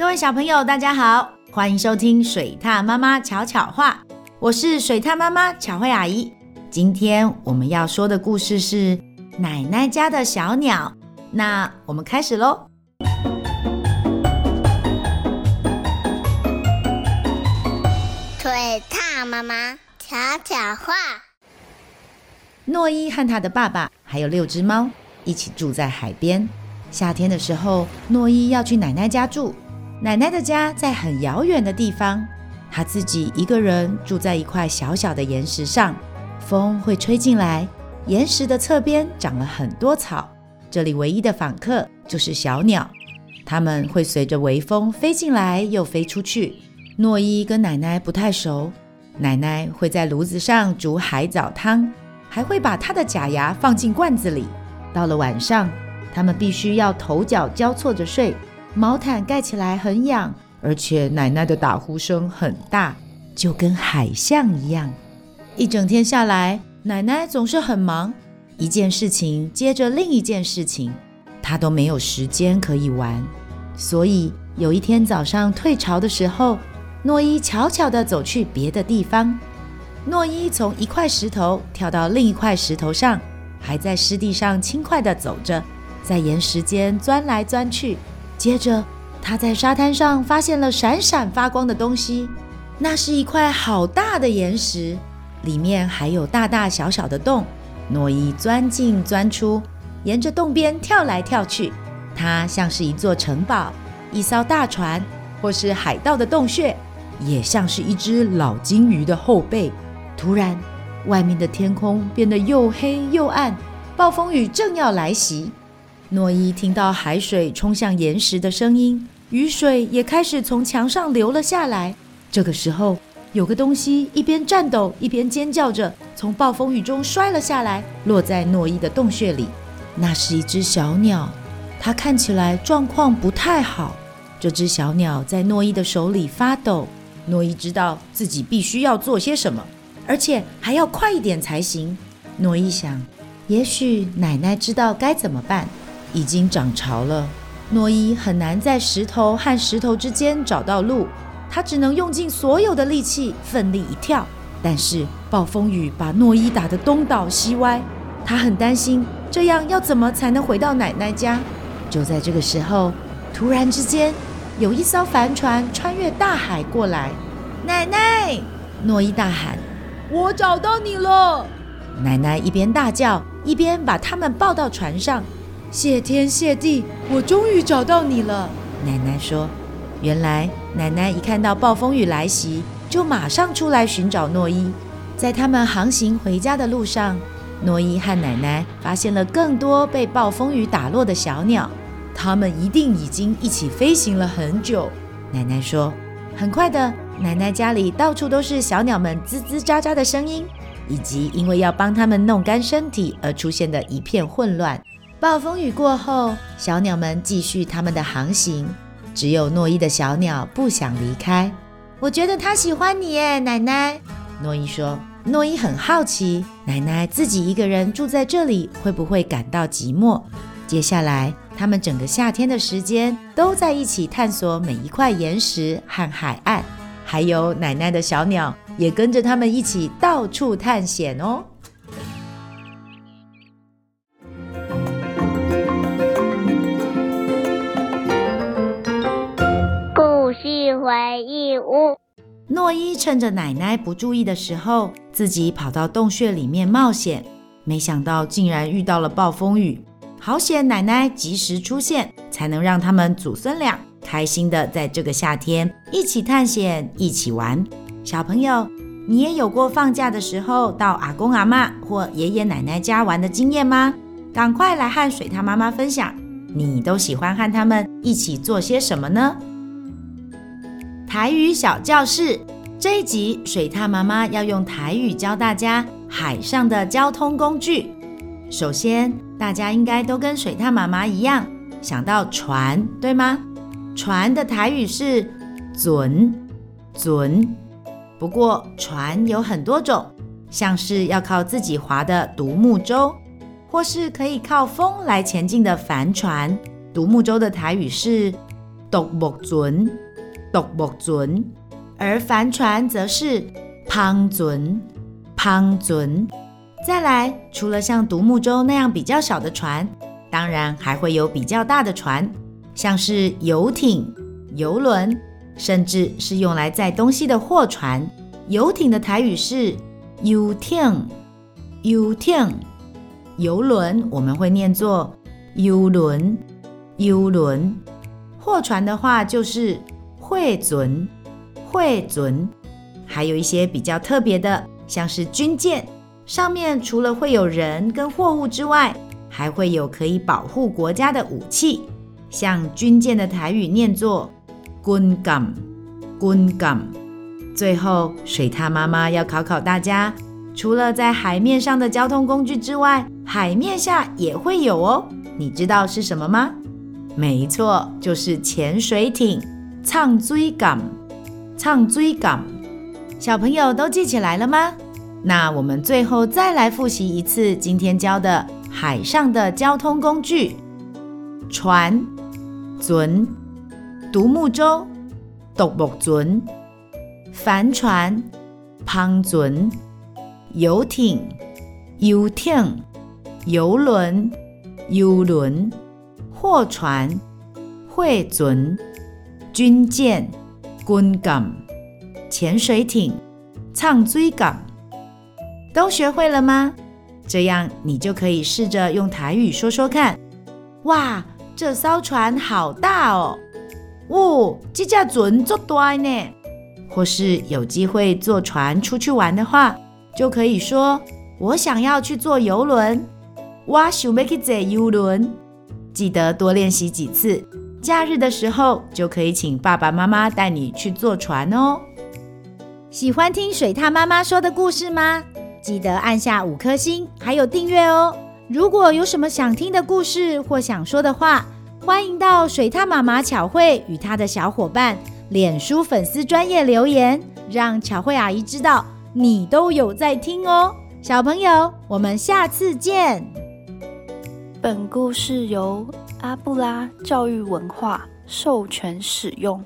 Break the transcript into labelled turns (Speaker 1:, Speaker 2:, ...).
Speaker 1: 各位小朋友，大家好，欢迎收听水獭妈妈巧巧话，我是水獭妈妈巧慧阿姨。今天我们要说的故事是奶奶家的小鸟。那我们开始喽。
Speaker 2: 水獭妈妈巧巧话。
Speaker 1: 诺伊和他的爸爸还有六只猫一起住在海边。夏天的时候，诺伊要去奶奶家住。奶奶的家在很遥远的地方，她自己一个人住在一块小小的岩石上，风会吹进来，岩石的侧边长了很多草。这里唯一的访客就是小鸟，它们会随着微风飞进来又飞出去。诺伊跟奶奶不太熟，奶奶会在炉子上煮海藻汤，还会把她的假牙放进罐子里。到了晚上，他们必须要头脚交错着睡。毛毯盖起来很痒，而且奶奶的打呼声很大，就跟海象一样。一整天下来，奶奶总是很忙，一件事情接着另一件事情，她都没有时间可以玩。所以有一天早上退潮的时候，诺伊悄悄地走去别的地方。诺伊从一块石头跳到另一块石头上，还在湿地上轻快地走着，在岩石间钻来钻去。接着，他在沙滩上发现了闪闪发光的东西，那是一块好大的岩石，里面还有大大小小的洞。诺伊钻进钻出，沿着洞边跳来跳去，它像是一座城堡、一艘大船，或是海盗的洞穴，也像是一只老鲸鱼的后背。突然，外面的天空变得又黑又暗，暴风雨正要来袭。诺伊听到海水冲向岩石的声音，雨水也开始从墙上流了下来。这个时候，有个东西一边颤抖一边尖叫着，从暴风雨中摔了下来，落在诺伊的洞穴里。那是一只小鸟，它看起来状况不太好。这只小鸟在诺伊的手里发抖。诺伊知道自己必须要做些什么，而且还要快一点才行。诺伊想，也许奶奶知道该怎么办。已经涨潮了，诺伊很难在石头和石头之间找到路，他只能用尽所有的力气奋力一跳。但是暴风雨把诺伊打得东倒西歪，他很担心，这样要怎么才能回到奶奶家？就在这个时候，突然之间，有一艘帆船穿越大海过来。奶奶，诺伊大喊：“我找到你了！”奶奶一边大叫，一边把他们抱到船上。谢天谢地，我终于找到你了。奶奶说：“原来奶奶一看到暴风雨来袭，就马上出来寻找诺伊。在他们航行回家的路上，诺伊和奶奶发现了更多被暴风雨打落的小鸟。他们一定已经一起飞行了很久。”奶奶说：“很快的，奶奶家里到处都是小鸟们吱吱喳喳的声音，以及因为要帮它们弄干身体而出现的一片混乱。”暴风雨过后，小鸟们继续他们的航行。只有诺伊的小鸟不想离开。我觉得它喜欢你耶，奶奶。诺伊说。诺伊很好奇，奶奶自己一个人住在这里会不会感到寂寞？接下来，他们整个夏天的时间都在一起探索每一块岩石和海岸，还有奶奶的小鸟也跟着他们一起到处探险哦。
Speaker 2: 回忆屋。
Speaker 1: 诺伊趁着奶奶不注意的时候，自己跑到洞穴里面冒险，没想到竟然遇到了暴风雨。好险，奶奶及时出现，才能让他们祖孙俩开心的在这个夏天一起探险、一起玩。小朋友，你也有过放假的时候到阿公阿嬷或爷爷奶奶家玩的经验吗？赶快来和水獭妈妈分享，你都喜欢和他们一起做些什么呢？台语小教室这一集，水獭妈妈要用台语教大家海上的交通工具。首先，大家应该都跟水獭妈妈一样想到船，对吗？船的台语是“船”，船。不过，船有很多种，像是要靠自己划的独木舟，或是可以靠风来前进的帆船。独木舟的台语是独木船，独木船，而帆船则是篷船，篷船。再来，除了像独木舟那样比较小的船，当然还会有比较大的船，像是游艇、游轮，甚至是用来载东西的货船。游艇的台语是游艇，游艇。游轮我们会念作游轮，游轮。货船的话就是货船，货船。还有一些比较特别的，像是军舰，上面除了会有人跟货物之外，还会有可以保护国家的武器。像军舰的台语念作军舰，军舰。最后，水獭妈妈要考考大家，除了在海面上的交通工具之外，海面下也会有哦。你知道是什么吗？没错，就是潜水艇，唱追赶，唱追赶。小朋友都记起来了吗？那我们最后再来复习一次今天教的海上的交通工具：船、船、独木舟、独木船、帆船、帆船、游艇、游艇、游轮、游轮。货船、货船、军舰、军舰、潜水艇、唱追港，都学会了吗？这样你就可以试着用台语说说看。哇，这艘船好大哦！哦，这架船足大呢。或是有机会坐船出去玩的话，就可以说：我想要去坐游轮。我想要去坐游轮。记得多练习几次，假日的时候就可以请爸爸妈妈带你去坐船哦。喜欢听水獭妈妈说的故事吗？记得按下五颗星，还有订阅哦。如果有什么想听的故事或想说的话，欢迎到水獭妈妈巧慧与她的小伙伴脸书粉丝专业留言，让巧慧阿姨知道你都有在听哦。小朋友，我们下次见。
Speaker 3: 本故事由阿布拉教育文化授权使用。